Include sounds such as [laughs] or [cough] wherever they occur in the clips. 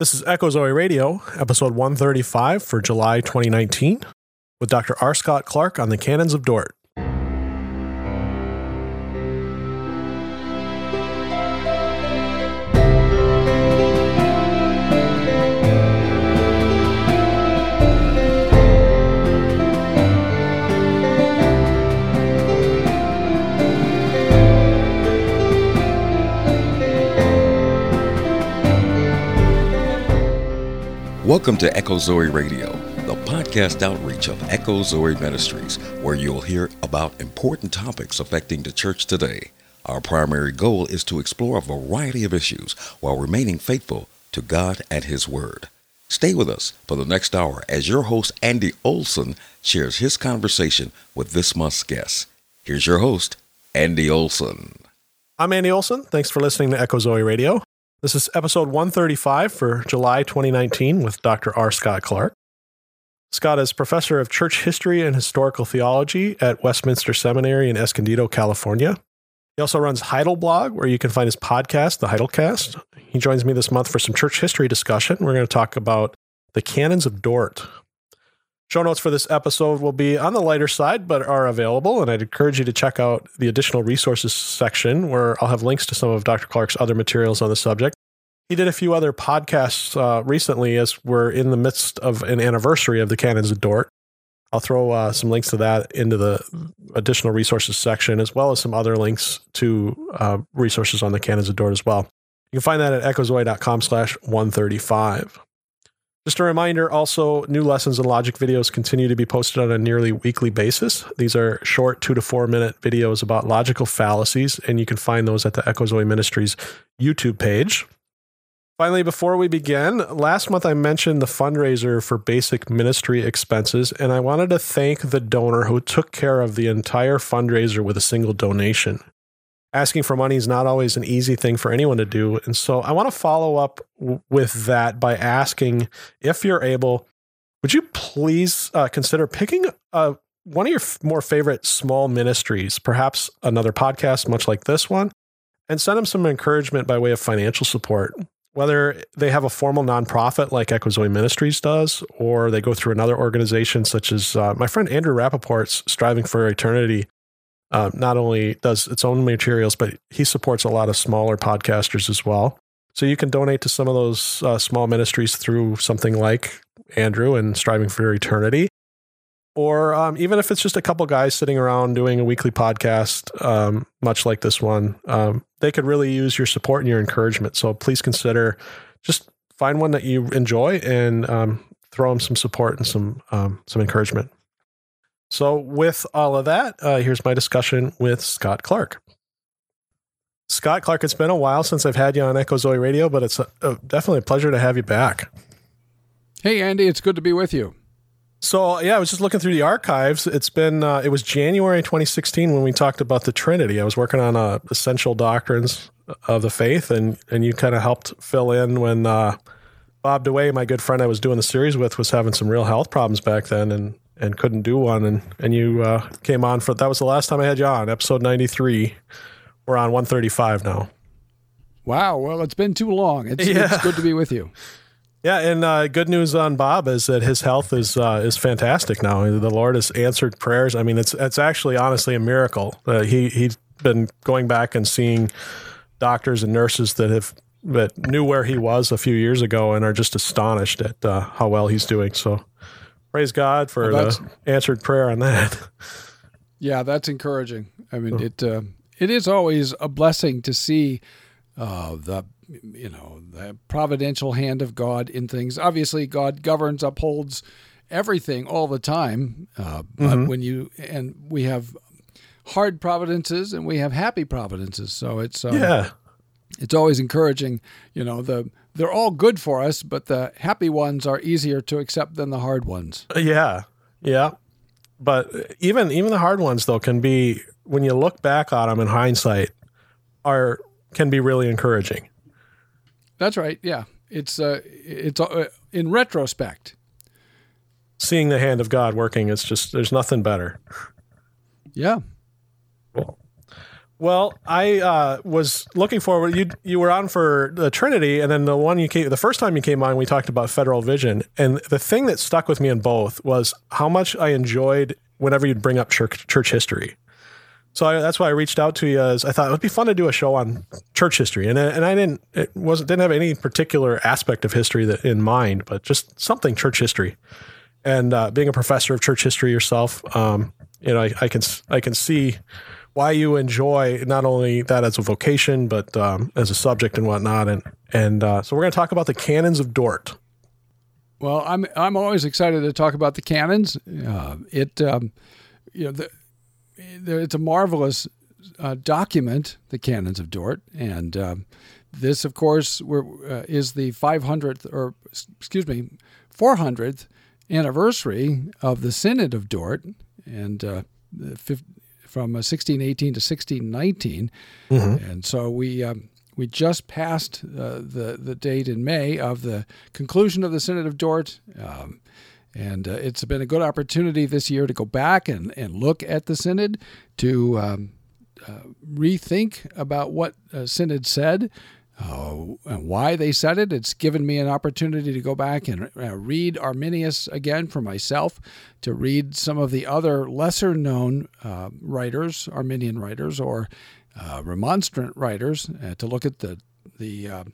This is Echo Zoe Radio, episode 135 for July 2019, with Dr. R. Scott Clark on the Canons of Dort. Welcome to Echo Zoe Radio, the podcast outreach of Echo Zoe Ministries, where you'll hear about important topics affecting the church today. Our primary goal is to explore a variety of issues while remaining faithful to God and His Word. Stay with us for the next hour as your host, Andy Olson, shares his conversation with this month's guest. Here's your host, Andy Olson. I'm Andy Olson. Thanks for listening to Echo Zoe Radio. This is episode 135 for July 2019 with Dr. R. Scott Clark. Scott is professor of church history and historical theology at Westminster Seminary in Escondido, California. He also runs Heidelblog, where you can find his podcast, The Heidelcast. He joins me this month for some church history discussion. We're going to talk about the canons of Dort. Show notes for this episode will be on the lighter side, but are available. And I'd encourage you to check out the additional resources section where I'll have links to some of Dr. Clark's other materials on the subject. He did a few other podcasts uh, recently as we're in the midst of an anniversary of the Canons of Dort. I'll throw uh, some links to that into the additional resources section, as well as some other links to uh, resources on the Canons of Dort as well. You can find that at echozoe.com slash 135. Just a reminder also, new lessons and logic videos continue to be posted on a nearly weekly basis. These are short two to four minute videos about logical fallacies, and you can find those at the Echo Zoe Ministries YouTube page. Finally, before we begin, last month I mentioned the fundraiser for basic ministry expenses, and I wanted to thank the donor who took care of the entire fundraiser with a single donation asking for money is not always an easy thing for anyone to do. And so I want to follow up w- with that by asking if you're able, would you please uh, consider picking uh, one of your f- more favorite small ministries, perhaps another podcast, much like this one, and send them some encouragement by way of financial support? Whether they have a formal nonprofit like Echo Ministries does, or they go through another organization such as uh, my friend Andrew Rappaport's Striving for Eternity uh, not only does its own materials, but he supports a lot of smaller podcasters as well. So you can donate to some of those uh, small ministries through something like Andrew and Striving for Eternity. Or um, even if it's just a couple guys sitting around doing a weekly podcast, um, much like this one, um, they could really use your support and your encouragement. So please consider just find one that you enjoy and um, throw them some support and some um, some encouragement. So, with all of that, uh, here's my discussion with Scott Clark. Scott Clark, it's been a while since I've had you on Echo Zoe Radio, but it's a, a, definitely a pleasure to have you back. Hey, Andy, it's good to be with you. So, yeah, I was just looking through the archives. It's been, uh, it was January 2016 when we talked about the Trinity. I was working on uh, essential doctrines of the faith, and, and you kind of helped fill in when uh, Bob DeWaay, my good friend I was doing the series with, was having some real health problems back then. And and couldn't do one, and and you uh, came on for that was the last time I had you on, episode ninety three. We're on one thirty five now. Wow, well, it's been too long. It's, yeah. it's good to be with you. Yeah, and uh, good news on Bob is that his health is uh, is fantastic now. The Lord has answered prayers. I mean, it's it's actually honestly a miracle. Uh, he he's been going back and seeing doctors and nurses that have that knew where he was a few years ago and are just astonished at uh, how well he's doing. So praise God for well, the answered prayer on that. [laughs] Yeah, that's encouraging. I mean, it uh, it is always a blessing to see uh, the you know the providential hand of God in things. Obviously, God governs, upholds everything all the time. Uh, but mm-hmm. when you and we have hard providences and we have happy providences, so it's um, yeah, it's always encouraging. You know the they're all good for us, but the happy ones are easier to accept than the hard ones. Yeah. Yeah. But even even the hard ones though can be when you look back on them in hindsight are can be really encouraging. That's right. Yeah. It's uh it's uh, in retrospect seeing the hand of God working it's just there's nothing better. Yeah. Cool. Well, I uh, was looking forward. You you were on for the Trinity, and then the one you came, the first time you came on, we talked about Federal Vision, and the thing that stuck with me in both was how much I enjoyed whenever you'd bring up church, church history. So I, that's why I reached out to you. As I thought it would be fun to do a show on church history, and and I didn't it wasn't didn't have any particular aspect of history that in mind, but just something church history. And uh, being a professor of church history yourself, um, you know, I, I can I can see why you enjoy not only that as a vocation, but um, as a subject and whatnot. And and uh, so we're going to talk about the canons of Dort. Well, I'm I'm always excited to talk about the canons. Uh, it um, you know the, it's a marvelous uh, document, the canons of Dort, and um, this, of course, uh, is the 500th or excuse me, 400th anniversary of the Synod of Dort, and uh, from 1618 uh, to 1619. Mm-hmm. And so we um, we just passed uh, the the date in May of the conclusion of the Synod of Dort. Um, and uh, it's been a good opportunity this year to go back and, and look at the Synod, to um, uh, rethink about what uh, Synod said, uh, and why they said it. It's given me an opportunity to go back and uh, read Arminius again for myself, to read some of the other lesser known uh, writers, Arminian writers or uh, remonstrant writers, uh, to look at the the uh,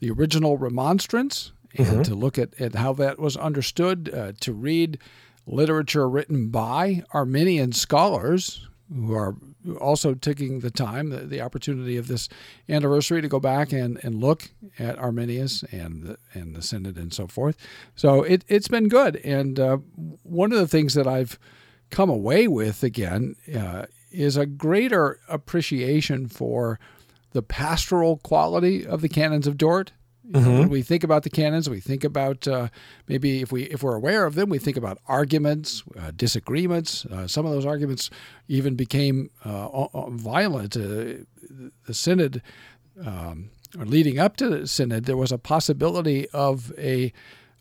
the original remonstrance and mm-hmm. to look at, at how that was understood, to read literature written by Arminian scholars who are also taking the time, the, the, opportunity of this anniversary to go back and, and look at Arminius and the, and the Synod and so forth. So it, it's been good. And uh, one of the things that I've come away with again uh, is a greater appreciation for the pastoral quality of the canons of Dort. Mm-hmm. When we think about the canons, we think about uh, maybe if we if we're aware of them, we think about arguments, uh, disagreements. Uh, some of those arguments even became uh, violent. Uh, the synod, um, or leading up to the synod, there was a possibility of a,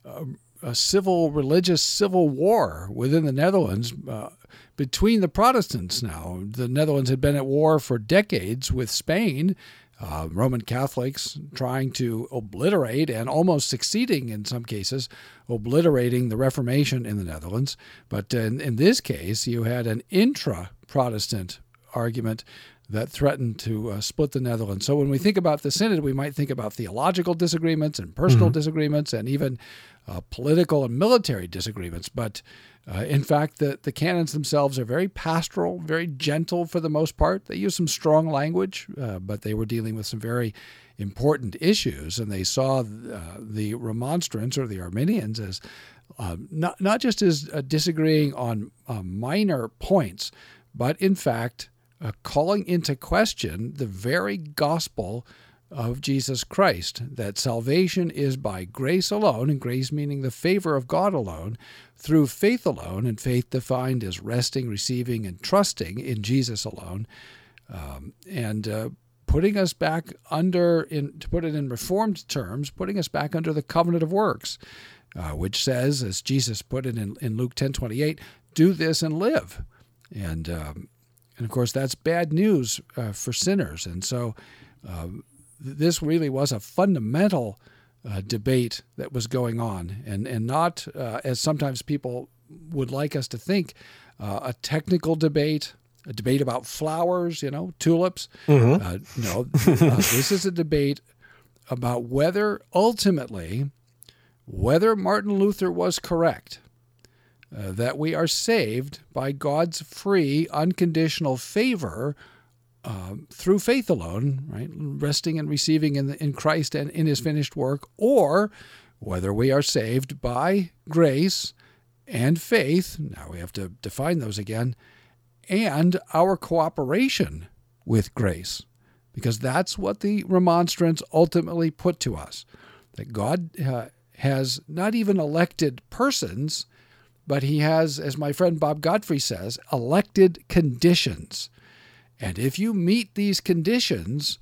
a, a civil, religious civil war within the Netherlands uh, between the Protestants. Now, the Netherlands had been at war for decades with Spain uh, Roman Catholics trying to obliterate and almost succeeding in some cases, obliterating the Reformation in the Netherlands. But in, in this case, you had an intra Protestant argument that threatened to uh, split the Netherlands. So when we think about the Synod, we might think about theological disagreements and personal mm-hmm. disagreements and even uh, political and military disagreements. But uh, in fact, the, the canons themselves are very pastoral, very gentle for the most part. They use some strong language, uh, but they were dealing with some very important issues, and they saw uh, the remonstrants or the Arminians as uh, not, not just as uh, disagreeing on uh, minor points, but in fact calling into question the very gospel of Jesus Christ, that salvation is by grace alone, and grace meaning the favor of God alone, through faith alone, and faith defined as resting, receiving, and trusting in Jesus alone, um, and uh, putting us back under, in, to put it in reformed terms, putting us back under the covenant of works, uh, which says, as Jesus put it in, in Luke ten twenty eight, do this and live. And, um, and of course, that's bad news uh, for sinners. And so, um, this really was a fundamental uh, debate that was going on, and and not uh, as sometimes people would like us to think, uh, a technical debate, a debate about flowers, you know, tulips. Mm-hmm. Uh, no, uh, [laughs] this is a debate about whether ultimately, whether Martin Luther was correct. Uh, that we are saved by God's free, unconditional favor um, through faith alone, right, resting and receiving in, the, in Christ and in His finished work, or whether we are saved by grace and faith. Now we have to define those again, and our cooperation with grace, because that's what the remonstrance ultimately put to us that God uh, has not even elected persons, but He has, as my friend Bob Godfrey says, elected conditions. And if you meet these conditions,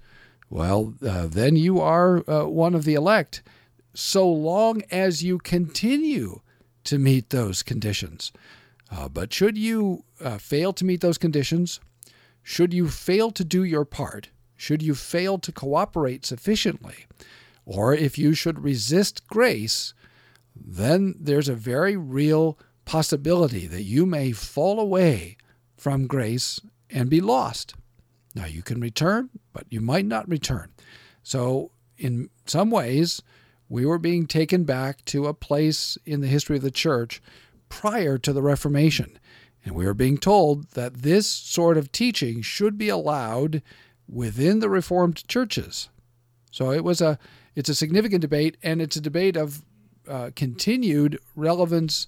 well, uh, then you are uh, one of the elect, so long as you continue to meet those conditions. Uh, but should you uh, fail to meet those conditions, should you fail to do your part, should you fail to cooperate sufficiently, or if you should resist grace, then there's a very real possibility that you may fall away from grace and be lost. Now, you can return, but you might not return. So, in some ways, we were being taken back to a place in the history of the church prior to the Reformation. And we were being told that this sort of teaching should be allowed within the Reformed churches. So it was a it's a significant debate, and it's a debate of uh, continued relevance,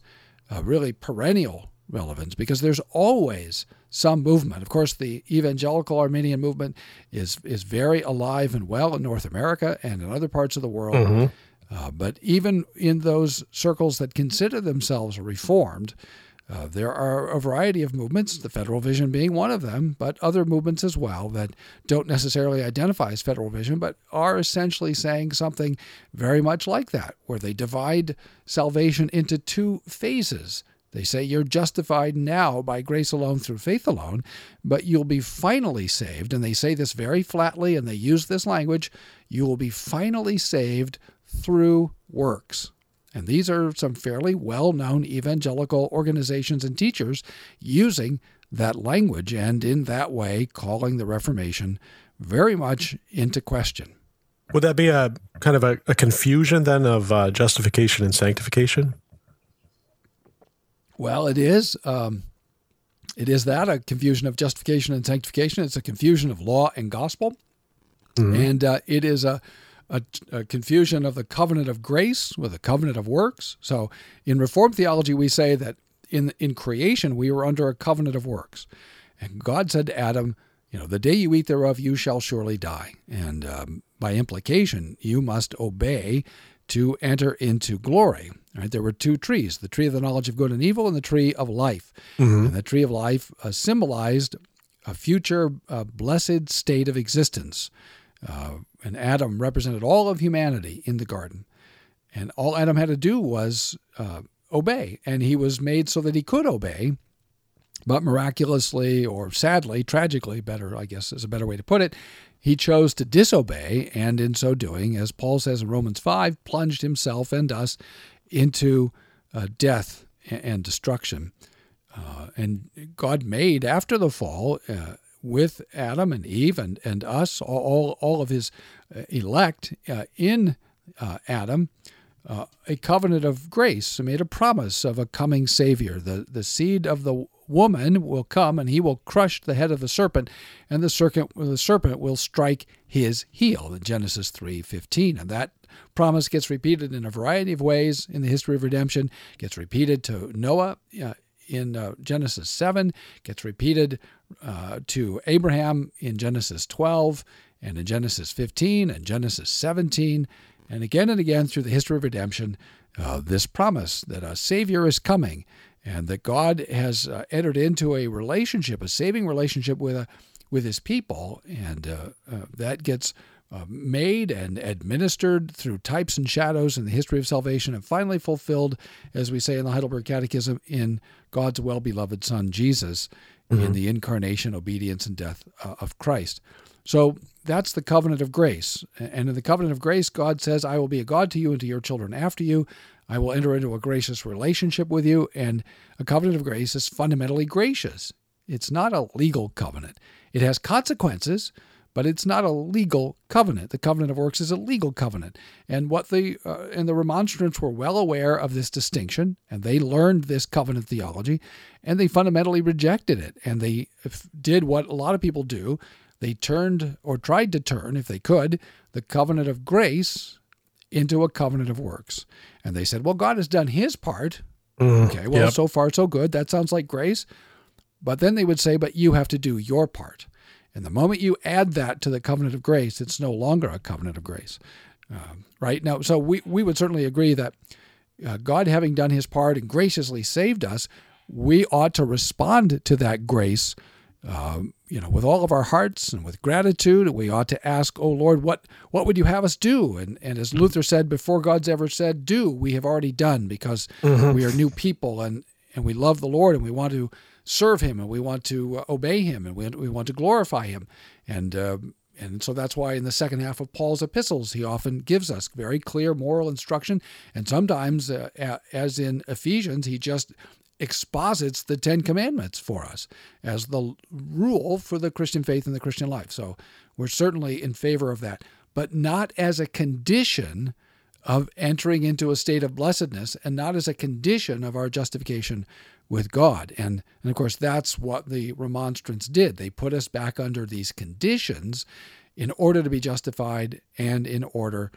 uh, really perennial relevance, because there's always some movement. Of course, the evangelical Arminian movement is is very alive and well in North America and in other parts of the world. Mm-hmm. Uh, but even in those circles that consider themselves reformed, uh, there are a variety of movements, the Federal Vision being one of them, but other movements as well that don't necessarily identify as Federal Vision, but are essentially saying something very much like that, where they divide salvation into two phases they say you're justified now by grace alone through faith alone, but you'll be finally saved. And they say this very flatly, and they use this language you will be finally saved through works. And these are some fairly well known evangelical organizations and teachers using that language and in that way calling the Reformation very much into question. Would that be a kind of a, a confusion then of uh, justification and sanctification? Well, it is. Um, it is that a confusion of justification and sanctification. It's a confusion of law and gospel, mm-hmm. and uh, it is a, a, a, confusion of the covenant of grace with a covenant of works. So, in Reformed theology, we say that in in creation we were under a covenant of works, and God said to Adam, "You know, the day you eat thereof, you shall surely die." And um, by implication, you must obey to enter into glory. Right? There were two trees the tree of the knowledge of good and evil, and the tree of life. Mm-hmm. And the tree of life uh, symbolized a future uh, blessed state of existence. Uh, and Adam represented all of humanity in the garden. And all Adam had to do was uh, obey. And he was made so that he could obey. But miraculously, or sadly, tragically, better, I guess is a better way to put it, he chose to disobey, and in so doing, as Paul says in Romans 5, plunged himself and us into uh, death and destruction. Uh, and God made after the fall uh, with Adam and Eve and, and us, all, all of his uh, elect uh, in uh, Adam, a covenant of grace, made a promise of a coming Savior. The, the seed of the woman will come and he will crush the head of the serpent and the serpent the serpent will strike his heel. In Genesis 3:15 and that promise gets repeated in a variety of ways in the history of redemption. Gets repeated to Noah uh, in uh, Genesis 7 gets repeated uh, to Abraham in Genesis 12 and in Genesis 15 and Genesis 17 and again and again through the history of redemption uh, this promise that a savior is coming and that God has uh, entered into a relationship, a saving relationship with a, uh, with His people, and uh, uh, that gets uh, made and administered through types and shadows in the history of salvation, and finally fulfilled, as we say in the Heidelberg Catechism, in God's well-beloved Son Jesus, mm-hmm. in the incarnation, obedience, and death uh, of Christ. So that's the covenant of grace. And in the covenant of grace, God says, I will be a God to you and to your children after you. I will enter into a gracious relationship with you. And a covenant of grace is fundamentally gracious. It's not a legal covenant. It has consequences, but it's not a legal covenant. The covenant of works is a legal covenant. And what the uh, and the remonstrants were well aware of this distinction, and they learned this covenant theology, and they fundamentally rejected it. And they did what a lot of people do. They turned or tried to turn, if they could, the covenant of grace into a covenant of works. And they said, well, God has done his part. Mm, okay, well, yep. so far so good. That sounds like grace. But then they would say, but you have to do your part. And the moment you add that to the covenant of grace, it's no longer a covenant of grace. Um, right? Now, so we, we would certainly agree that uh, God, having done his part and graciously saved us, we ought to respond to that grace um, you know, with all of our hearts and with gratitude, we ought to ask, "Oh Lord, what what would you have us do?" And and as Luther said, before God's ever said do, we have already done because mm-hmm. we are new people and and we love the Lord and we want to serve Him and we want to uh, obey Him and we, we want to glorify Him. And uh, and so that's why in the second half of Paul's epistles, he often gives us very clear moral instruction. And sometimes, uh, as in Ephesians, he just exposits the Ten Commandments for us as the rule for the Christian faith and the Christian life. So we're certainly in favor of that, but not as a condition of entering into a state of blessedness and not as a condition of our justification with God. And, and of course, that's what the remonstrants did. They put us back under these conditions in order to be justified and in order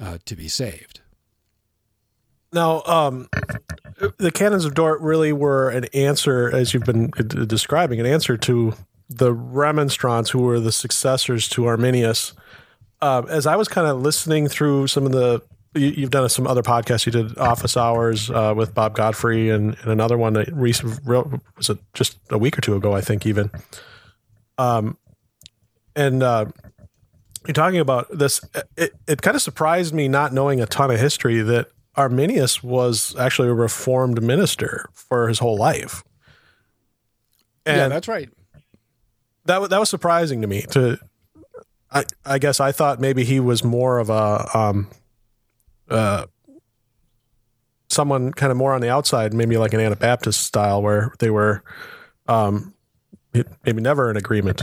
uh, to be saved. Now, um, the canons of Dort really were an answer, as you've been describing, an answer to the remonstrants who were the successors to Arminius. Um, as I was kind of listening through some of the you, have done some other podcasts. You did Office Hours uh, with Bob Godfrey, and, and another one that recent was it just a week or two ago, I think, even. Um, and uh, you're talking about this. It, it kind of surprised me not knowing a ton of history that Arminius was actually a Reformed minister for his whole life. And yeah, that's right. That that was surprising to me. To I I guess I thought maybe he was more of a um, uh, someone kind of more on the outside, maybe like an Anabaptist style, where they were um, maybe never in agreement.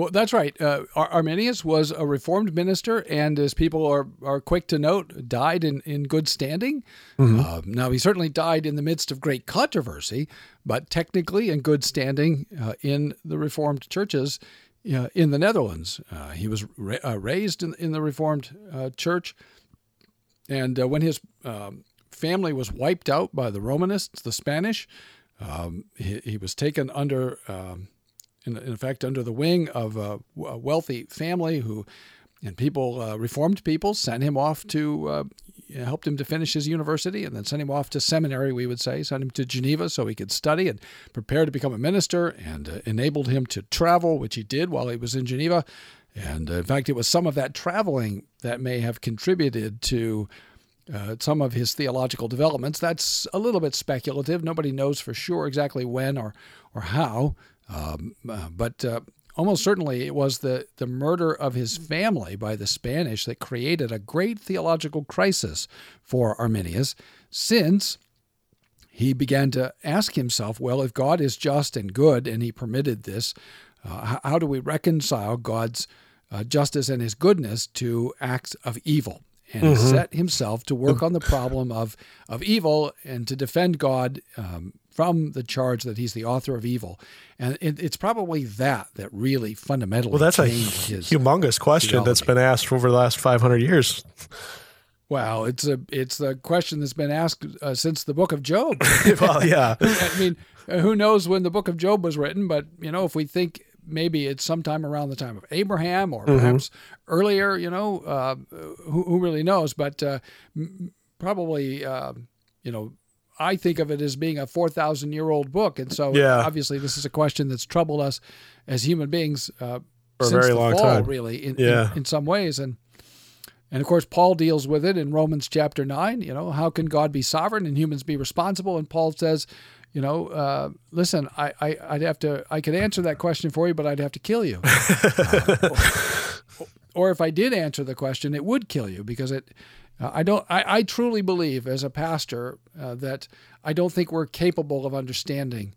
Well, that's right. Uh, Arminius was a Reformed minister, and as people are, are quick to note, died in, in good standing. Mm-hmm. Uh, now, he certainly died in the midst of great controversy, but technically in good standing uh, in the Reformed churches uh, in the Netherlands. Uh, he was ra- uh, raised in, in the Reformed uh, Church, and uh, when his um, family was wiped out by the Romanists, the Spanish, um, he, he, was taken under, um, in, in, effect, under the wing of a, a wealthy family who and people, uh, reformed people, sent him off to, uh, helped him to finish his university and then sent him off to seminary, we would say, sent him to Geneva so he could study and prepare to become a minister and uh, enabled him to travel, which he did while he was in Geneva. And uh, in fact, it was some of that traveling that may have contributed to uh, some of his theological developments. That's a little bit speculative. Nobody knows for sure exactly when or, or how. Um, uh, but almost certainly it was the, the murder of his family by the Spanish that created a great theological crisis for Arminius, since he began to ask himself, well, if God is just and good and he permitted this, uh, how do we reconcile God's uh, justice and his goodness to acts of evil? And mm-hmm. set himself to work on the problem of, of evil and to defend God um, from the charge that he's the author of evil. And it, it's probably that that really fundamentally well, that's a humongous question theology. that's been asked over the last 500 years. Well, it's a it's the question that's been asked uh, since the book of Job. [laughs] well, yeah. [laughs] I mean, who knows when the book of Job was written? But you know, if we think maybe it's sometime around the time of Abraham or mm-hmm. perhaps mm-hmm. earlier, you know, uh, who, who, really knows? But uh, probably, uh, you know, I think of it as being a 4,000 year old book. And so yeah. obviously this is a question that's troubled us as human beings uh, for a very long fall, time, really, in, yeah. in, in, some ways. And, and of course, Paul deals with it in Romans chapter 9. You know, how can God be sovereign and humans be responsible? And Paul says, you know, uh, listen, I, I, would have to, I could answer that question for you, but I'd have to kill you. [laughs] uh, or, or if I did answer the question, it would kill you because it, uh, I don't. I, I, truly believe, as a pastor, uh, that I don't think we're capable of understanding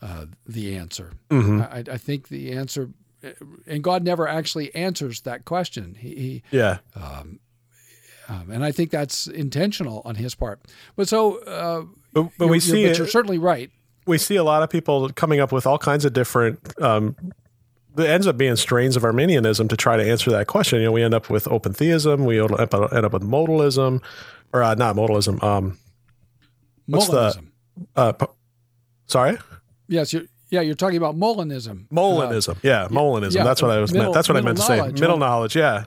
uh, the answer. Mm-hmm. I, I, think the answer, uh, and God never actually answers that question. He, he yeah. Um, um, and I think that's intentional on his part. But so, uh, but, but we see, you're, but you're certainly right. We see a lot of people coming up with all kinds of different um, it ends up being strains of Arminianism to try to answer that question. You know, we end up with open theism, we end up, with modalism, or uh, not modalism. Um, what's Molinism. the? Uh, sorry. Yes, you're, yeah, you're talking about Molinism. Molinism, uh, yeah, Molinism. Yeah, that's what I was middle, meant. That's what I meant to say. Middle knowledge, yeah.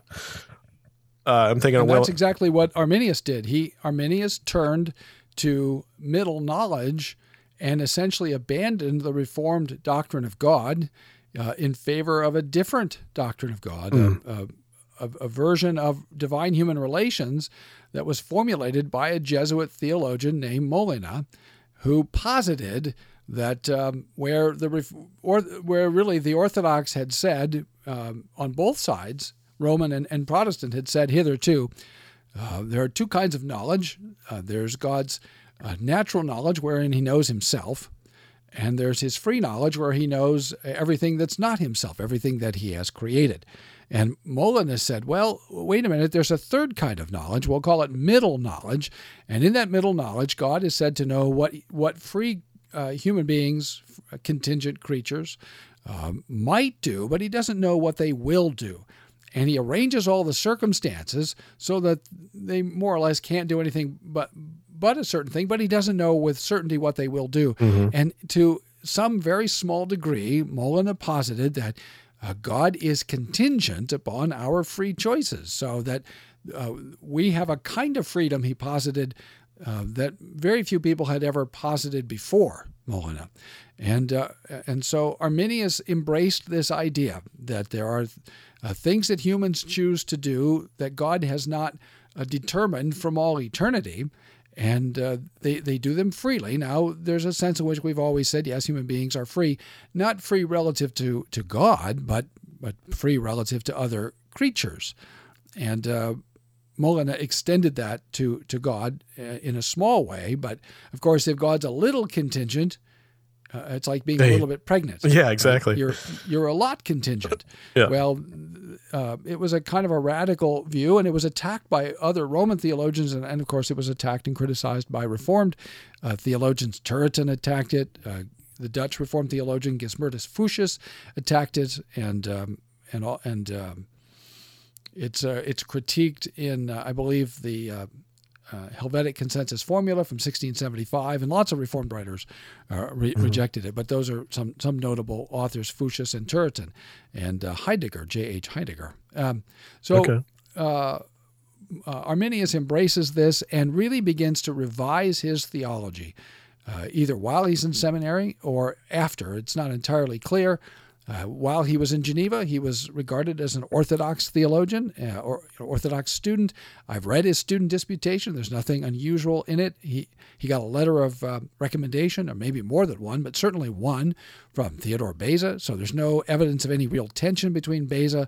Uh, I'm thinking. And that's exactly what Arminius did. He Arminius turned to middle knowledge and essentially abandoned the Reformed doctrine of God uh, in favor of a different doctrine of God, mm. a, a, a, version of divine human relations that was formulated by a Jesuit theologian named Molina. who posited that um, where the or where really the Orthodox had said um, on both sides, Roman and, and Protestant had said hitherto, uh, there are two kinds of knowledge. Uh, there's God's uh, natural knowledge, wherein He knows Himself, and there's His free knowledge, where He knows everything that's not Himself, everything that He has created. And Molinus said, well, wait a minute, there's a third kind of knowledge. We'll call it middle knowledge. And in that middle knowledge, God is said to know what, what free uh, human beings, uh, contingent creatures, um, might do, but he doesn't know what they will do. And he arranges all the circumstances so that they more or less can't do anything but but a certain thing, but he doesn't know with certainty what they will do. Mm-hmm. And to some very small degree, Molina posited that uh, God is contingent upon our free choices, so that uh, we have a kind of freedom, he posited, uh, that very few people had ever posited before Molina. And, uh, and so Arminius embraced this idea that there are uh, things that humans choose to do that God has not uh, determined from all eternity, and uh, they, they do them freely. Now, there's a sense in which we've always said, yes, human beings are free, not free relative to, to God, but, but free relative to other creatures. And uh, Molina extended that to, to God uh, in a small way. But of course, if God's a little contingent, uh, it's like being a little bit pregnant. [laughs] Yeah, exactly. Right? You're you're a lot contingent. [laughs] yeah. Well, uh, it was a kind of a radical view, and it was attacked by other Roman theologians, and, and of course, it was attacked and criticized by Reformed uh, theologians. Turretin attacked it. Uh, the Dutch Reformed theologian Gisbertus Voetius attacked it, and um, and and um, it's uh, it's critiqued in uh, I believe the uh, Helvetic consensus formula from 1675, and lots of Reformed writers uh, re- mm-hmm. rejected it. But those are some some notable authors: Voetius and Turretin, and uh, Heidegger, J.H. Heidegger. Um, so. Okay. Uh, uh, Arminius embraces this and really begins to revise his theology, uh, either while he's in seminary or after. It's not entirely clear. Uh, while he was in Geneva, he was regarded as an Orthodox theologian uh, or Orthodox student. I've read his student disputation. There's nothing unusual in it. He he got a letter of uh, recommendation, or maybe more than one, but certainly one from Theodore Beza. So there's no evidence of any real tension between Beza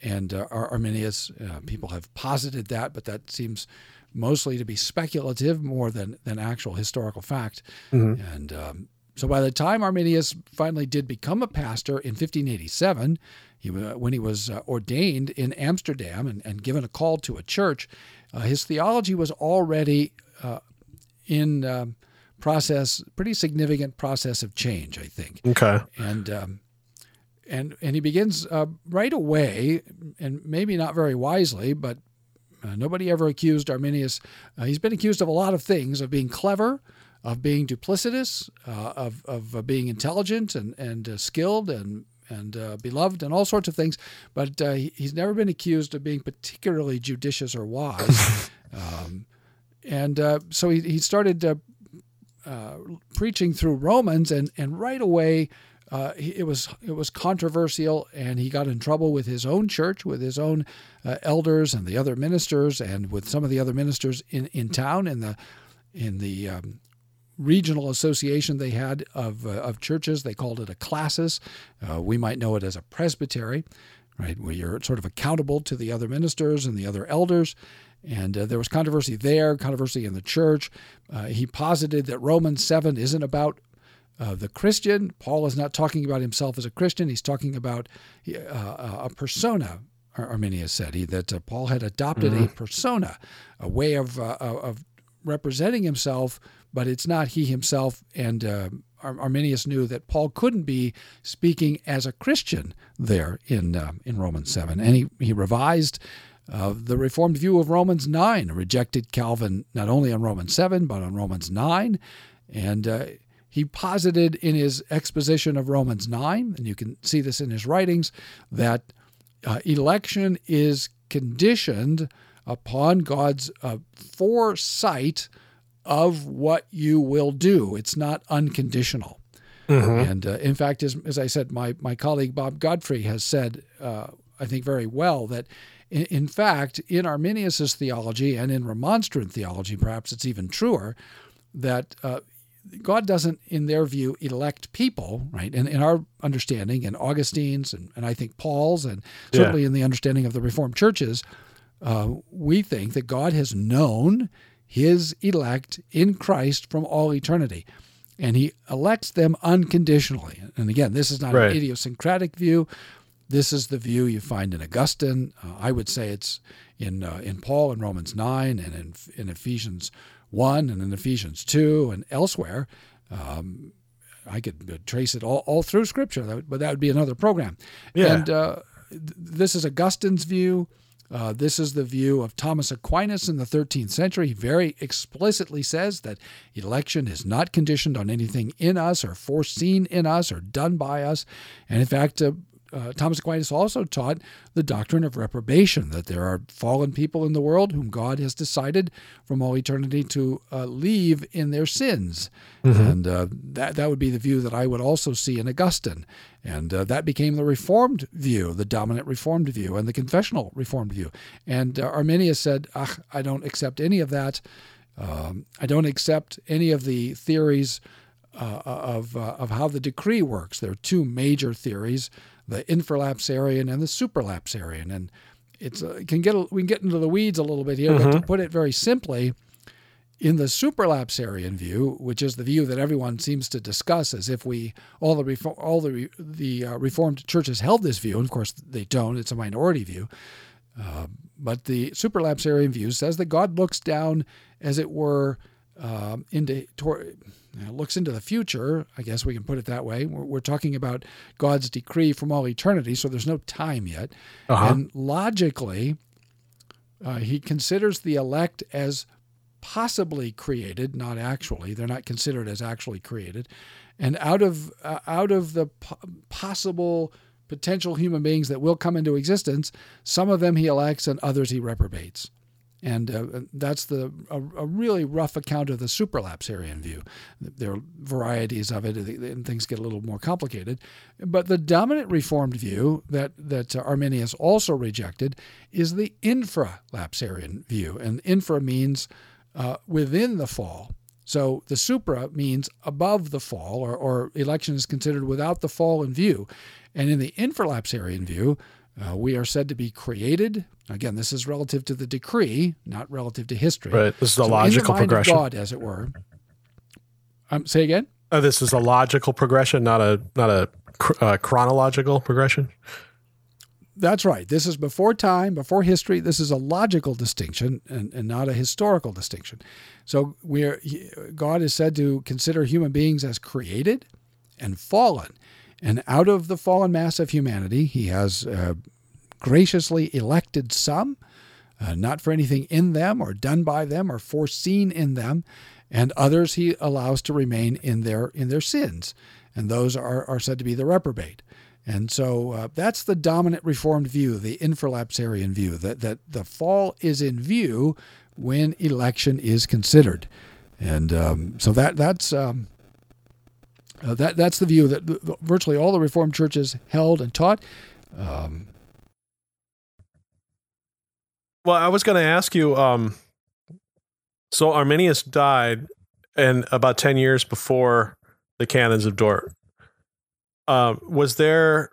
and uh, Arminius. Uh, people have posited that, but that seems mostly to be speculative more than than actual historical fact. Mm-hmm. And um, so by the time Arminius finally did become a pastor in 1587, he, when he was uh, ordained in Amsterdam and, and, given a call to a church, uh, his theology was already uh, in um, process, pretty significant process of change, I think. Okay. And um, and and he begins uh, right away, and maybe not very wisely, but uh, nobody ever accused Arminius. Uh, he's been accused of a lot of things, of being clever, of being duplicitous, uh, of, of uh, being intelligent and, and uh, skilled and, and uh, beloved and all sorts of things. But uh, he, he's never been accused of being particularly judicious or wise. [laughs] um, and uh, so he, he started preaching through Romans, and, and right away, uh, it was it was controversial, and he got in trouble with his own church, with his own uh, elders and the other ministers, and with some of the other ministers in, in town in the in the um, regional association they had of, uh, of churches. They called it a classis. Uh, we might know it as a presbytery, right, where you're sort of accountable to the other ministers and the other elders. And uh, there was controversy there, controversy in the church. Uh, he posited that Romans 7 isn't about uh, the Christian. Paul is not talking about himself as a Christian. He's talking about uh, a persona, Arminius said, he, that Paul had adopted mm-hmm. a persona, a way of, of representing himself but it's not he himself. And uh, Arminius knew that Paul couldn't be speaking as a Christian there in uh, in Romans seven, and he he revised. Uh, the Reformed view of Romans 9 rejected Calvin not only on Romans 7, but on Romans 9. And uh, he posited in his exposition of Romans 9, and you can see this in his writings, that uh, election is conditioned upon God's uh, foresight of what you will do. It's not unconditional. Mm-hmm. And uh, in fact, as, as I said, my, my colleague Bob Godfrey has said, uh, I think very well, that in, in fact, in Arminius' theology and in Remonstrant theology, perhaps it's even truer, that uh, God doesn't, in their view, elect people, right? And in our understanding, and Augustine's, and, and I think Paul's, and certainly yeah. in the understanding of the Reformed churches, uh, we think that God has known his elect in Christ from all eternity. And he elects them unconditionally. And again, this is not right. an idiosyncratic view. This is the view you find in Augustine. Uh, I would say it's in uh, in Paul in Romans 9 and in, in Ephesians 1 and in Ephesians 2 and elsewhere. Um, I could trace it all, all through Scripture, but that would be another program. Yeah. And uh, this is Augustine's view. Uh, this is the view of Thomas Aquinas in the 13th century. He very explicitly says that election is not conditioned on anything in us or foreseen in us or done by us. And in fact, uh, uh, Thomas Aquinas also taught the doctrine of reprobation, that there are fallen people in the world whom God has decided from all eternity to uh, leave in their sins. Mm-hmm. And uh, that, that would be the view that I would also see in Augustine. And uh, that became the Reformed view, the dominant Reformed view, and the confessional Reformed view. And uh, Arminius said, I don't accept any of that. Um, I don't accept any of the theories. Uh, of uh, of how the decree works. There are two major theories the infralapsarian and the supralapsarian. And it's uh, can get we can get into the weeds a little bit here, mm-hmm. but to mm-hmm. put it very simply, in the supralapsarian view, which is the view that everyone seems to discuss as if we all the reform, all the the uh, reformed churches held this view, and of course they don't. It's a minority view. Uh, but the supralapsarian view says that God looks down, as it were, um, into toward, looks into the future. I guess we can put it that way. We're, we're, talking about God's decree from all eternity, so there's no time yet. Uh-huh. And logically, uh, he considers the elect as possibly created, not actually. They're not considered as actually created. And out of uh, out of the po- possible potential human beings that will come into existence, some of them he elects and others he reprobates. And uh, that's the a, a, really rough account of the supralapsarian view. There are varieties of it, and things get a little more complicated. But the dominant Reformed view that that Arminius also rejected is the infralapsarian view, and infra means uh, within the fall. So the supra means above the fall, or, or election is considered without the fall in view. And in the infralapsarian view, uh, we are said to be created. Again, this is relative to the decree, not relative to history. Right. This is a so logical progression. God, as it were. Um, say again. Uh, this is a logical progression, not a not a cr- uh, chronological progression. That's right. This is before time, before history. This is a logical distinction and, and not a historical distinction. So we're God is said to consider human beings as created and fallen. And out of the fallen mass of humanity, he has uh, graciously elected some, uh, not for anything in them or done by them or foreseen in them, and others he allows to remain in their in their sins, and those are, are said to be the reprobate. And so uh, that's the dominant Reformed view, the infralapsarian view, that, that the fall is in view when election is considered. And um, so that that's um, uh, that that's the view that virtually all the Reformed churches held and taught. Um, well, I was going to ask you. Um, so Arminius died, and about ten years before the canons of Dort. Uh, was there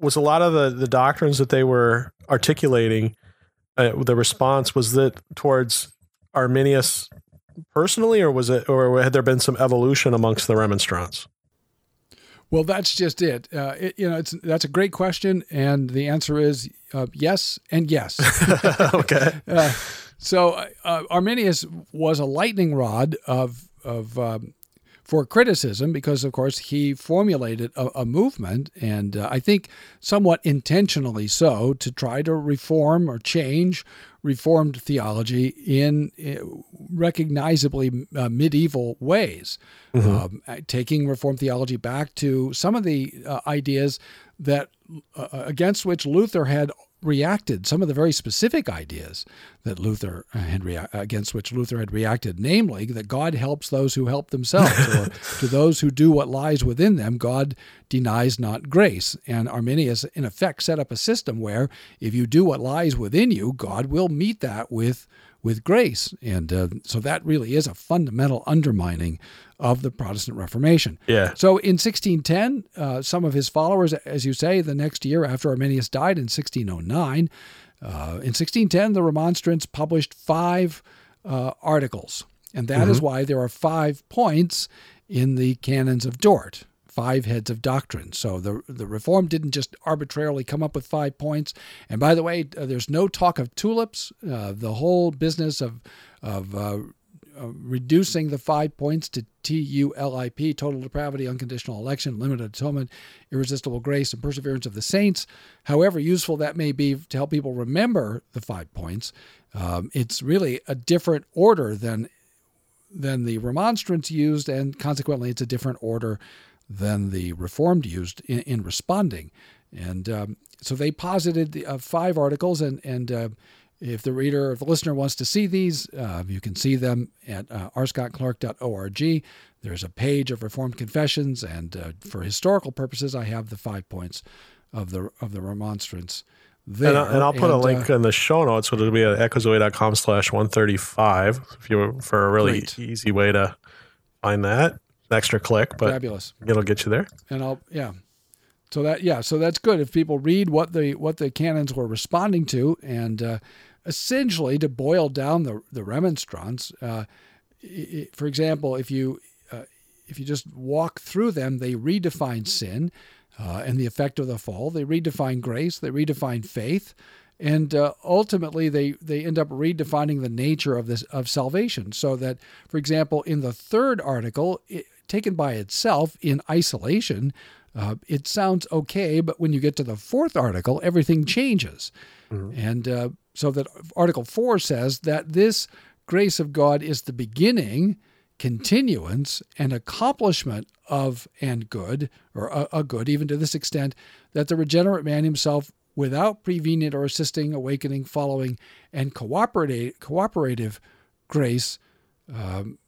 was a lot of the the doctrines that they were articulating? Uh, the response was that towards Arminius personally, or was it, or had there been some evolution amongst the remonstrants? Well, that's just it. Uh, it. You know, it's that's a great question, and the answer is uh, yes and yes. [laughs] okay. [laughs] Uh, so uh, Arminius was a lightning rod of of um, for criticism because, of course, he formulated a, a movement, and uh, I think somewhat intentionally so, to try to reform or change Reformed theology in uh, recognizably uh, medieval ways, mm-hmm. um, taking Reformed theology back to some of the uh, ideas that uh, against which Luther had reacted, some of the very specific ideas that Luther had rea- against which Luther had reacted, namely that God helps those who help themselves, or [laughs] to those who do what lies within them, God denies not grace. And Arminius, in effect, set up a system where if you do what lies within you, God will meet that with with grace. And uh, so that really is a fundamental undermining of the Protestant Reformation. Yeah. So in 1610, uh, some of his followers, as you say, the next year after Arminius died in 1609, uh, in 1610, the Remonstrants published five uh, articles. And that mm-hmm. is why there are five points in the canons of Dort five heads of doctrine. So the the reform didn't just arbitrarily come up with five points. And by the way, uh, there's no talk of tulips. Uh, the whole business of of uh, uh reducing the five points to TULIP, total depravity, unconditional election, limited atonement, irresistible grace, and perseverance of the saints. However useful that may be to help people remember the five points, um, it's really a different order than than the remonstrants used, and consequently, it's a different order than the Reformed used in, in responding. And um, so they posited uh, five articles, and and uh, if the reader, if the listener wants to see these, uh, you can see them at uh, rscottclark.org. There's a page of Reformed confessions, and uh, for historical purposes, I have the five points of the of the remonstrance. There. And, and I'll put and, a link uh, in the show notes, which will be at echozoe.com slash 135 if you for a really great. easy way to find that extra click, but fabulous. It'll get you there. And I'll yeah. So that yeah, so that's good if people read what the what the canons were responding to, and uh, essentially to boil down the the remonstrance. Uh, it, for example, if you uh, if you just walk through them, they redefine sin uh, and the effect of the fall. They redefine grace. They redefine faith and uh, ultimately they they end up redefining the nature of this of salvation so that for example in the third article it, taken by itself in isolation, uh, it sounds okay, but when you get to the fourth article, everything changes. Mm-hmm. And uh, so that Article 4 says that this grace of God is the beginning, continuance, and accomplishment of and good, or a, a good, even to this extent, that the regenerate man himself, without prevenient or assisting, awakening, following, and cooperative, cooperative grace, um,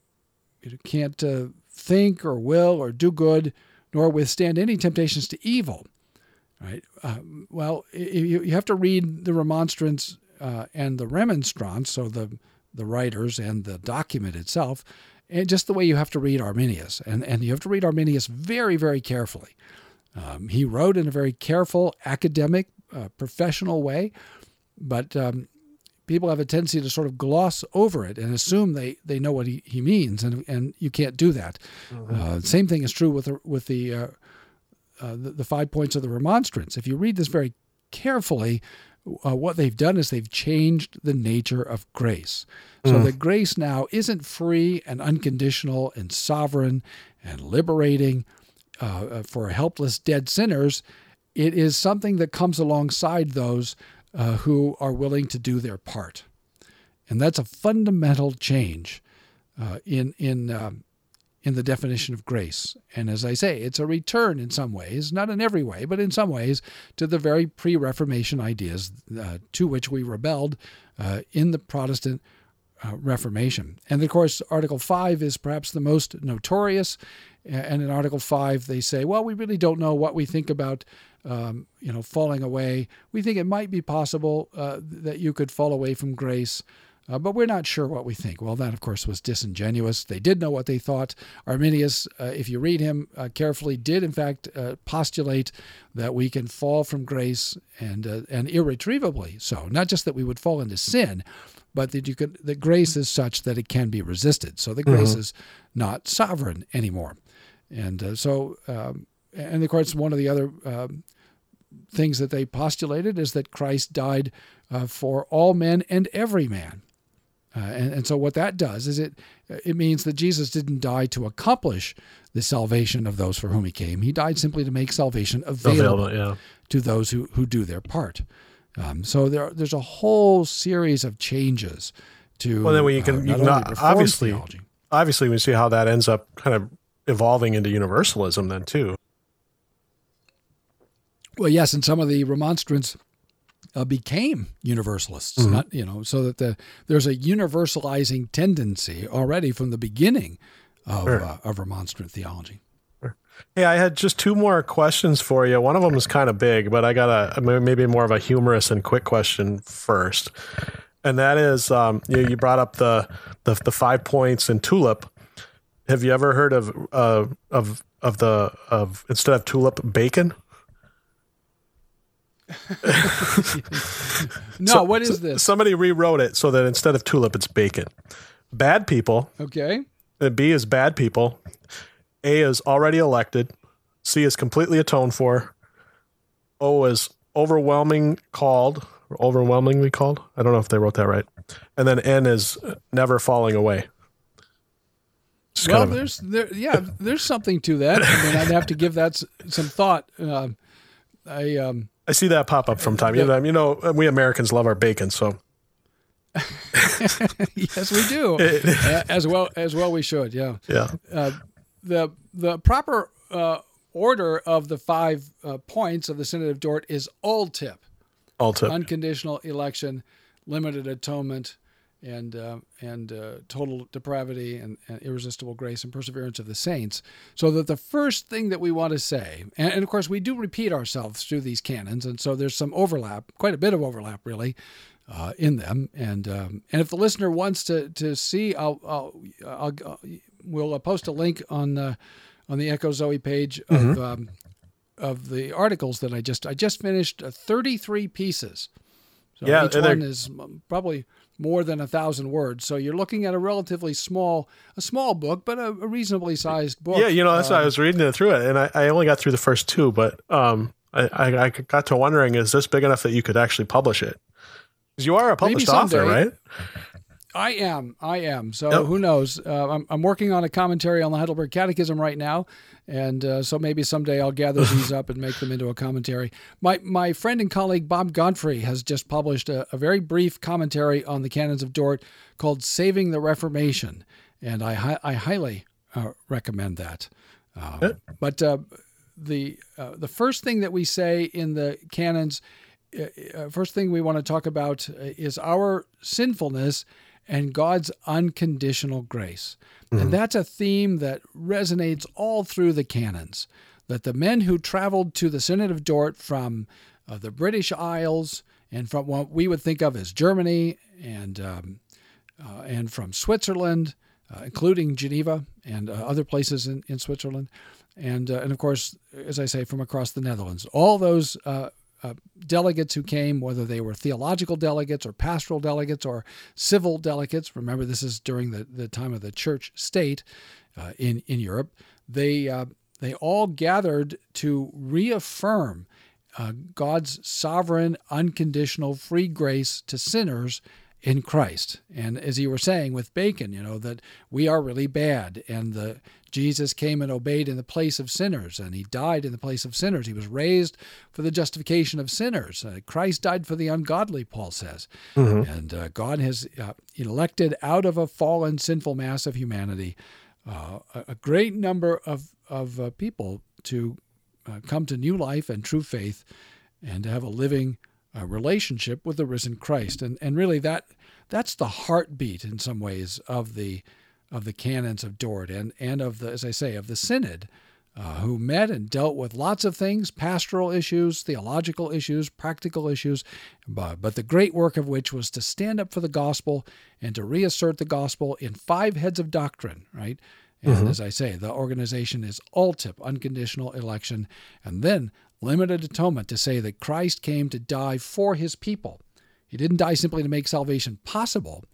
can't uh, think or will or do good, nor withstand any temptations to evil. Right? Uh, well, you, you have to read the remonstrance uh, and the remonstrance, so the the writers and the document itself, and just the way you have to read Arminius, and and you have to read Arminius very very carefully. Um, he wrote in a very careful, academic, uh, professional way, but um, people have a tendency to sort of gloss over it and assume they, they know what he, he means, and and you can't do that. Mm-hmm. Uh, same thing is true with the, with the, uh, uh, the, the five points of the remonstrance. If you read this very carefully, uh, what they've done is they've changed the nature of grace. So mm. that grace now isn't free and unconditional and sovereign and liberating uh, uh, for helpless dead sinners. It is something that comes alongside those uh, who are willing to do their part. And that's a fundamental change uh, in, in, um, in the definition of grace. And as I say, it's a return in some ways, not in every way, but in some ways, to the very pre Reformation ideas uh, to which we rebelled uh, in the Protestant uh, Reformation. And of course, Article 5 is perhaps the most notorious. And in Article 5, they say, well, we really don't know what we think about um, you know, falling away. We think it might be possible uh, that you could fall away from grace, uh, but we're not sure what we think. Well, that, of course, was disingenuous. They did know what they thought. Arminius, uh, if you read him uh, carefully, did in fact uh, postulate that we can fall from grace and uh, and irretrievably so. Not just that we would fall into sin, but that you could that grace is such that it can be resisted. So the grace mm-hmm. is not sovereign anymore, and so. Um, and of course, one of the other um, things that they postulated is that Christ died uh, for all men and every man. Uh, and, and, so what that does is it it means that Jesus didn't die to accomplish the salvation of those for whom he came. He died simply to make salvation available, available yeah. to those who, who do their part. Um, so there there's a whole series of changes to well then when you can, uh, you can obviously theology. obviously we see how that ends up kind of evolving into universalism then too. Well, yes, and some of the remonstrants uh, became universalists, mm-hmm. not you know, so that the there's a universalizing tendency already from the beginning of sure. uh, of remonstrant theology. Hey, I had just two more questions for you. One of them is kind of big, but I got a maybe more of a humorous and quick question first. and that is um, you, you brought up the, the the five points in tulip. Have you ever heard of uh, of of the of instead of tulip bacon? [laughs] no, So- what is so- this? Somebody rewrote it so that instead of tulip, it's bacon. Bad people. Okay. And B is bad people. A is already elected. C is completely atoned for. O is overwhelming called or overwhelmingly called. I don't know if they wrote that right. And then N is never falling away. Just Well, kind of- there's there yeah, there's something to that. I mean, I'd have to give that some thought. Um I um, I see that pop up from time to time. You know, we Americans love our bacon, so [laughs] yes, we do. [laughs] As well as well we should. Yeah. yeah. Uh, the the proper uh, order of the five uh, points of the Synod of Dort is ULTIP, All tip. unconditional election, limited atonement, and uh, and uh, total depravity and, and irresistible grace and perseverance of the saints. So that the first thing that we want to say, and, and of course we do repeat ourselves through these canons, and so there's some overlap, quite a bit of overlap really. Uh, in them, and um, and if the listener wants to to see, I'll, I'll, I'll, I'll we'll uh, post a link on uh, on the Echo Zoe page of um, of the articles that I just I just finished uh, 33 pieces. So Yeah, each one is um, probably more than a thousand words. So you're looking at a relatively small a small book, but a, a reasonably sized book. Yeah, you know, that's why I Um, was reading it through it, and I, I only got through the first two, but um, I, I, I got to wondering, is this big enough that you could actually publish it? Because you are a published author, right? I am. I am. So Yep. who knows? Uh, I'm, I'm working on a commentary on the Heidelberg Catechism right now, and uh, so maybe someday I'll gather [laughs] these up and make them into a commentary. My my friend and colleague Bob Godfrey has just published a, a very brief commentary on the Canons of Dort called "Saving the Reformation," and I hi- I highly uh, recommend that. Um, but uh, the uh, the first thing that we say in the canons, uh, first thing we want to talk about is our sinfulness and God's unconditional grace, and that's a theme that resonates all through the canons. That the men who traveled to the Synod of Dort from uh, the British Isles and from what we would think of as Germany and um, uh, and from Switzerland, uh, including Geneva and uh, other places in, in Switzerland, and uh, and of course, as I say, from across the Netherlands. All those uh, delegates who came, whether they were theological delegates or pastoral delegates or civil delegates. Remember, this is during the, the time of the church state uh, in in Europe. They uh, they all gathered to reaffirm uh, God's sovereign, unconditional, free grace to sinners in Christ. And as you were saying with Bacon, you know that we are really bad, and the Jesus came and obeyed in the place of sinners, and he died in the place of sinners. He was raised for the justification of sinners. Uh, Christ died for the ungodly, Paul says. And uh, God has uh, elected out of a fallen, sinful mass of humanity uh, a, a great number of, of uh, people to uh, come to new life and true faith and to have a living uh, relationship with the risen Christ. And, and really, that that's the heartbeat in some ways of the of the canons of Dort and, and of the, as I say, of the synod, uh, who met and dealt with lots of things pastoral issues, theological issues, practical issues, but, but the great work of which was to stand up for the gospel and to reassert the gospel in five heads of doctrine, right? And as I say, the organization is ULTIP, unconditional election, and then limited atonement to say that Christ came to die for his people. He didn't die simply to make salvation possible,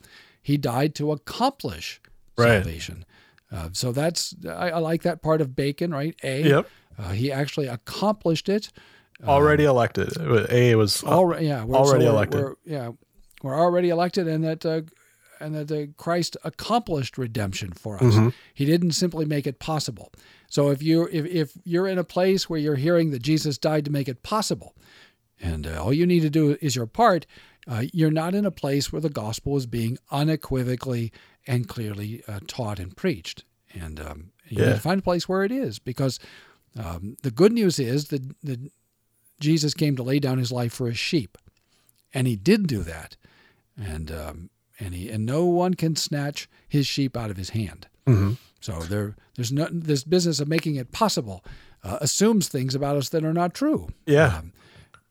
he died to accomplish Right. salvation. Uh, so that's I, I like that part of Bacon, right? A. Yep. Uh, he actually accomplished it. Already elected. A was Already, yeah, we're, already we're- elected. We're, yeah, we're already elected, and that uh, and that uh, Christ accomplished redemption for us. Mm-hmm. He didn't simply make it possible. So if you if if you're in a place where you're hearing that Jesus died to make it possible, and uh, all you need to do is your part, uh, you're not in a place where the gospel is being unequivocally and clearly uh, taught and preached. And um, you Yeah. need to find a place where it is, because um, the good news is that, that Jesus came to lay down his life for his sheep, and he did do that, and um, and he and no one can snatch his sheep out of his hand. Mhm. So there, there's no this business of making it possible uh, assumes things about us that are not true. Yeah. Um,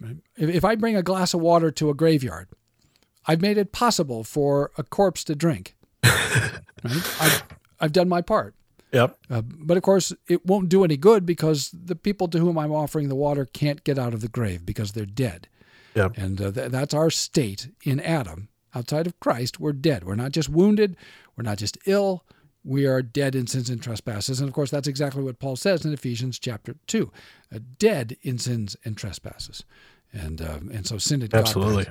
if, if I bring a glass of water to a graveyard, I've made it possible for a corpse to drink. [laughs] right? I've, I've done my part. Yep. Uh, but of course, it won't do any good because the people to whom I'm offering the water can't get out of the grave because they're dead. Yep. And uh, th- that's our state in Adam. Outside of Christ, we're dead. We're not just wounded, we're not just ill, we are dead in sins and trespasses. And of course, that's exactly what Paul says in Ephesians chapter 2 uh, dead in sins and trespasses. And, um, and so sin had Absolutely.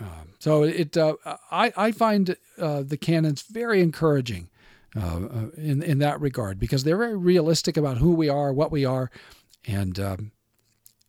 Um, so it, uh, I, I find uh, the canons very encouraging uh, uh, in in that regard because they're very realistic about who we are, what we are, and um,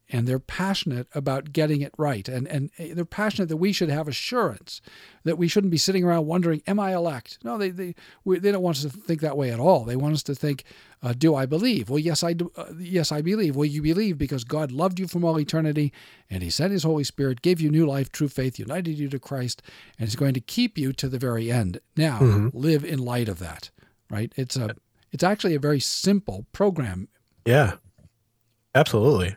and they're passionate about getting it right, and and they're passionate that we should have assurance that we shouldn't be sitting around wondering, "Am I elect?" No, they they we, they don't want us to think that way at all. They want us to think, uh, "Do I believe?" Well, yes, I do. Uh, yes, I believe. Well, you believe because God loved you from all eternity, and He sent His Holy Spirit, gave you new life, true faith, united you to Christ, and is going to keep you to the very end. Now, Mm-hmm. live in light of that. Right? It's a it's actually a very simple program. Yeah. Absolutely.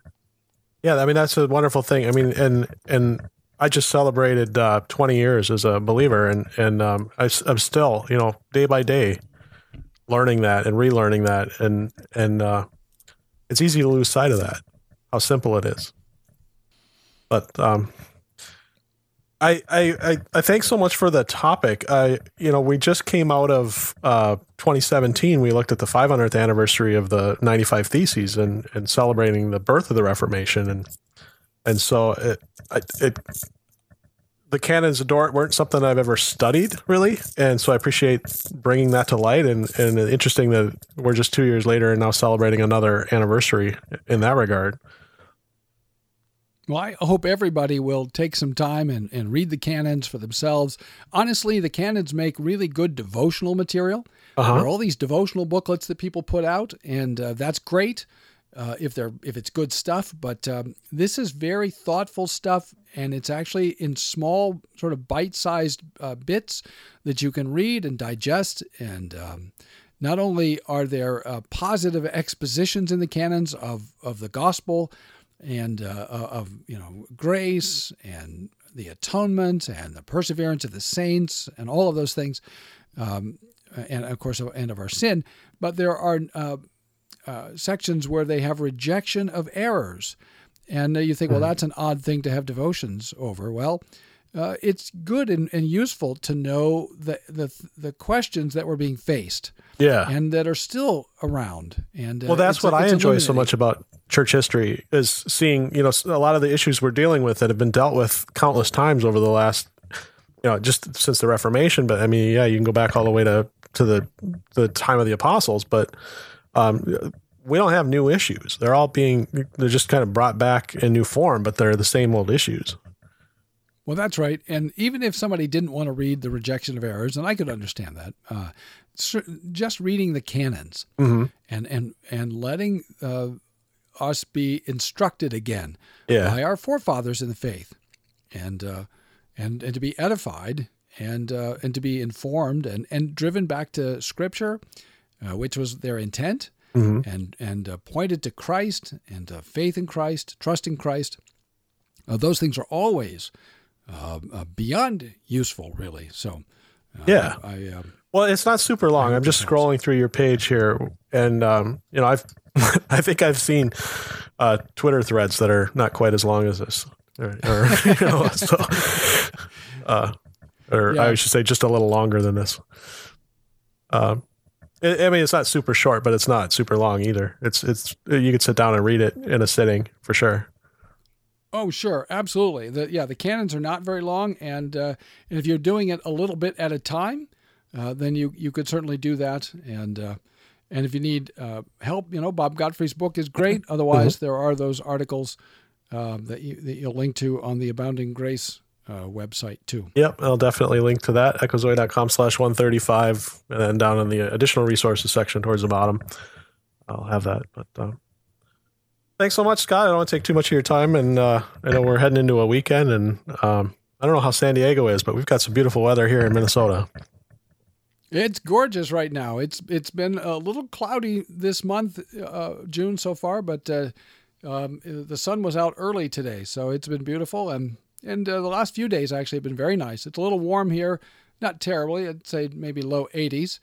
Yeah, I mean that's a wonderful thing. I mean, and and I just celebrated uh, 20 years as a believer, and and um, I, am still, you know, day by day, learning that and relearning that, and and uh, it's easy to lose sight of that, how simple it is. But um, I, I I thanks so much for the topic. I you know we just came out of uh, 2017. We looked at the 500th anniversary of the 95 Theses and and celebrating the birth of the Reformation and and so it it the canons of Dort weren't something I've ever studied really, and so I appreciate bringing that to light and and interesting that we're just two years later and now celebrating another anniversary in that regard. Well, I hope everybody will take some time and, and read the canons for themselves. Honestly, the canons make really good devotional material. Uh-huh. There are all these devotional booklets that people put out, and uh, that's great uh, if they're if it's good stuff. But um, this is very thoughtful stuff, and it's actually in small, sort of bite-sized uh, bits that you can read and digest. And um, not only are there uh, positive expositions in the canons of of the gospel and uh, of you know grace and the atonement and the perseverance of the saints and all of those things, um, and of course and of our sin. But there are uh, uh, sections where they have rejection of errors, and uh, you think, well, that's an odd thing to have devotions over. Well. Uh, it's good and, and useful to know the, the the questions that were being faced Yeah. and that are still around. And uh, well that's what i enjoy so much about church history is seeing you know a lot of the issues we're dealing with that have been dealt with countless times over the last you know just since the reformation but i mean yeah you can go back all the way to to the the time of the apostles but um we don't have new issues they're all being they're just kind of brought back in new form but they're the same old issues Well, that's right. And even if somebody didn't want to read the rejection of errors, and I could understand that, uh, just reading the canons mm-hmm. and and and letting uh, us be instructed again yeah by our forefathers in the faith, and uh, and and to be edified and uh, and to be informed and and driven back to Scripture, uh, which was their intent, Mhm. and and uh, pointed to Christ and uh, faith in Christ, trust in Christ. Uh, those things are always uh, uh, beyond useful, really. So, uh, Yeah. I, I um, Well, it's not super long. I'm just scrolling through your page here, and um, you know, I've [laughs] I think I've seen uh, Twitter threads that are not quite as long as this, or, or [laughs] you know, so, uh, or Yeah. I should say, just a little longer than this. Um, I I mean, it's not super short, but it's not super long either. It's it's you could sit down and read it in a sitting for sure. Oh, sure, absolutely. The, yeah, the canons are not very long, and uh, and if you're doing it a little bit at a time, uh, then you you could certainly do that. And uh, and if you need uh, help, you know, Bob Godfrey's book is great. [laughs] Otherwise, there are those articles um, that you that you'll link to on the Abounding Grace uh, website too. Yep, I'll definitely link to that, echozoe.com slash 135, and then down in the additional resources section towards the bottom, I'll have that. But um, thanks so much, Scott. I don't want to take too much of your time, and uh, I know we're heading into a weekend, and um, I don't know how San Diego is, but we've got some beautiful weather here in Minnesota. It's gorgeous right now. It's it's been a little cloudy this month, uh, June so far, but uh, um, the sun was out early today, so it's been beautiful. And and uh, the last few days actually have been very nice. It's a little warm here, not terribly. I'd say maybe low 80s.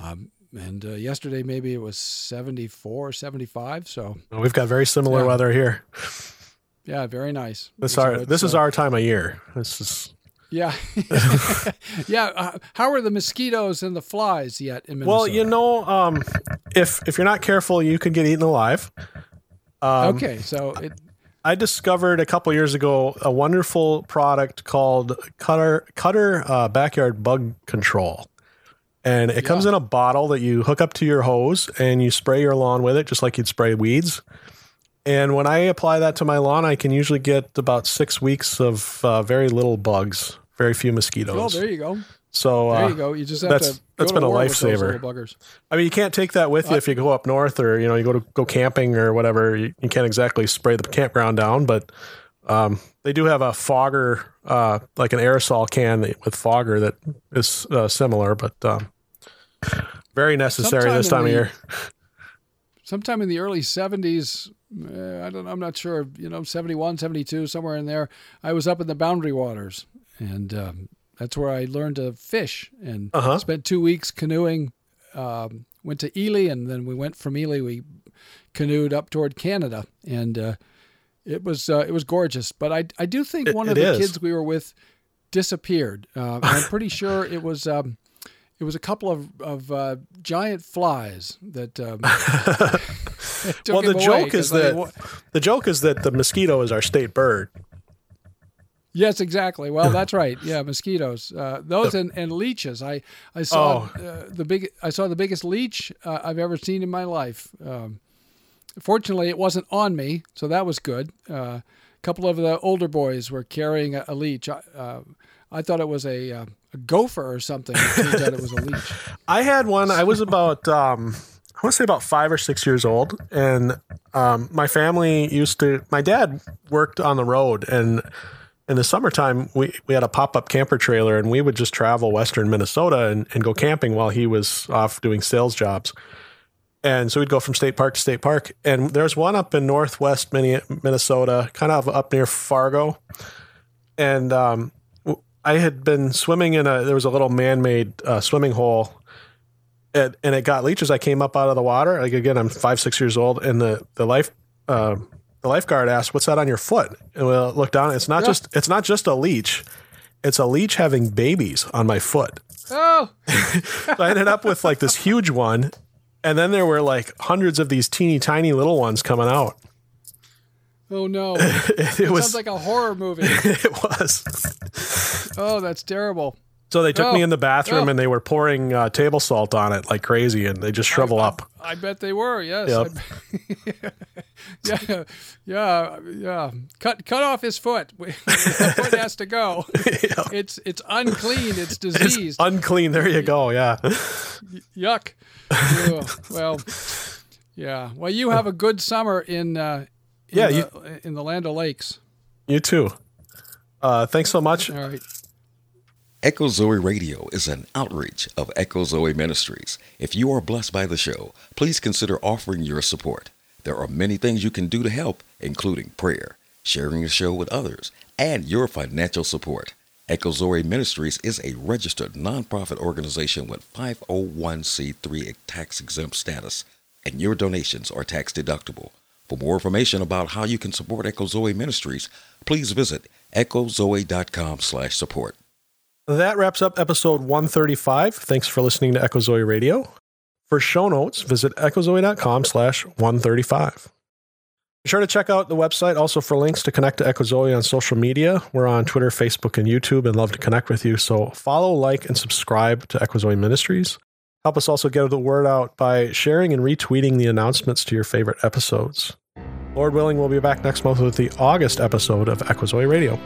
Um, and uh, yesterday maybe it was 74, 75. So we've got very similar Yeah. weather here. yeah, very nice. This So our this is our time of year. This is yeah, [laughs] [laughs] yeah. Uh, how are the mosquitoes and the flies yet in Minnesota? well, you know, um, if if you're not careful, you could get eaten alive. Um, okay, so it, I discovered a couple years ago a wonderful product called Cutter Cutter uh, Backyard Bug Control, and it comes Yeah. in a bottle that you hook up to your hose and you spray your lawn with it, just like you'd spray weeds. And when I apply that to my lawn, I can usually get about six weeks of uh, very little bugs, very few mosquitoes. oh, there you go. so There uh, you go. You just have that's- to. that's been a lifesaver. I mean, you can't take that with you if you go up north or you know you go to go camping or whatever. You, you can't exactly spray the campground down, but um, they do have a fogger, uh, like an aerosol can with fogger that is uh, similar, but um, very necessary Sometime this time of year. [laughs] sometime in the early 70s uh, i don't i'm not sure you know 71 72 somewhere in there i was up in the boundary waters and um, that's where i learned to fish and Uh-huh. spent two weeks canoeing um, went to ely and then we went from ely we canoed up toward canada and uh, it was uh, it was gorgeous but i, I do think It- one of the is. kids we were with disappeared uh, i'm pretty [laughs] sure it was um, it was a couple of, of uh, giant flies that um, [laughs] [laughs] well, the joke away, is that the joke is that the mosquito is our state bird. yes, exactly. Well, that's right. Yeah, mosquitoes. Uh, those and, and leeches. I I saw Oh. uh, the big. I saw the biggest leech uh, I've ever seen in my life. Um, fortunately, it wasn't on me, so that was good. Uh, a couple of the older boys were carrying a, a leech. I, uh, I thought it was a, uh, a gopher or something. It turns out it was a leech. [laughs] I had one. I was about, um, I want to say about five or six years old, and um, my family used to. My dad worked on the road, and in the summertime, we we had a pop up camper trailer, and we would just travel western Minnesota and, and go camping while he was off doing sales jobs. And so we'd go from state park to state park, and there's one up in northwest Minnesota, kind of up near Fargo, and um, I had been swimming in a there was a little man-made uh, swimming hole and, and it got leeches. I came up out of the water. Like again, I'm five, six years old, and the the life uh, the lifeguard asked, "What's that on your foot?" And we looked down. It's not Yeah. just it's not just a leech. It's a leech having babies on my foot. Oh, [laughs] So I ended up with like this huge one, and then there were like hundreds of these teeny tiny little ones coming out. oh no! [laughs] It, it was Sounds like a horror movie. [laughs] it was. Oh, that's terrible. So they took me Oh. in the bathroom Oh. and they were pouring uh, table salt on it like crazy, and they just shrivel up. I bet they were. Yes. Yep. [laughs] Yeah. Yeah. Yeah. Cut. Cut off his foot. [laughs] the foot has to go. [laughs] It's it's unclean. It's It's diseased. unclean. There you go. Yeah. Yuck. Ugh. well. Yeah. Well, you have a good summer in. Uh, in Yeah, The, in the Land O'Lakes. You too. Uh, thanks so much. All right. Echo Zoe Radio is an outreach of Echo Zoe Ministries. If you are blessed by the show, please consider offering your support. There are many things you can do to help, including prayer, sharing the show with others, and your financial support. Echo Zoe Ministries is a registered nonprofit organization with 501c3 tax exempt status, and your donations are tax deductible. For more information about how you can support Echo Zoe Ministries, please visit echozoe.com/support. That wraps up episode 135. Thanks for listening to Echo Zoe Radio. For show notes, visit echozoe.com slash 135. Be sure to check out the website also for links to connect to Echo Zoe on social media. We're on Twitter, Facebook, and YouTube and love to connect with you. So follow, like, and subscribe to Echo Zoe Ministries. Help us also get the word out by sharing and retweeting the announcements to your favorite episodes. Lord willing, we'll be back next month with the August episode of Echo Zoe Radio.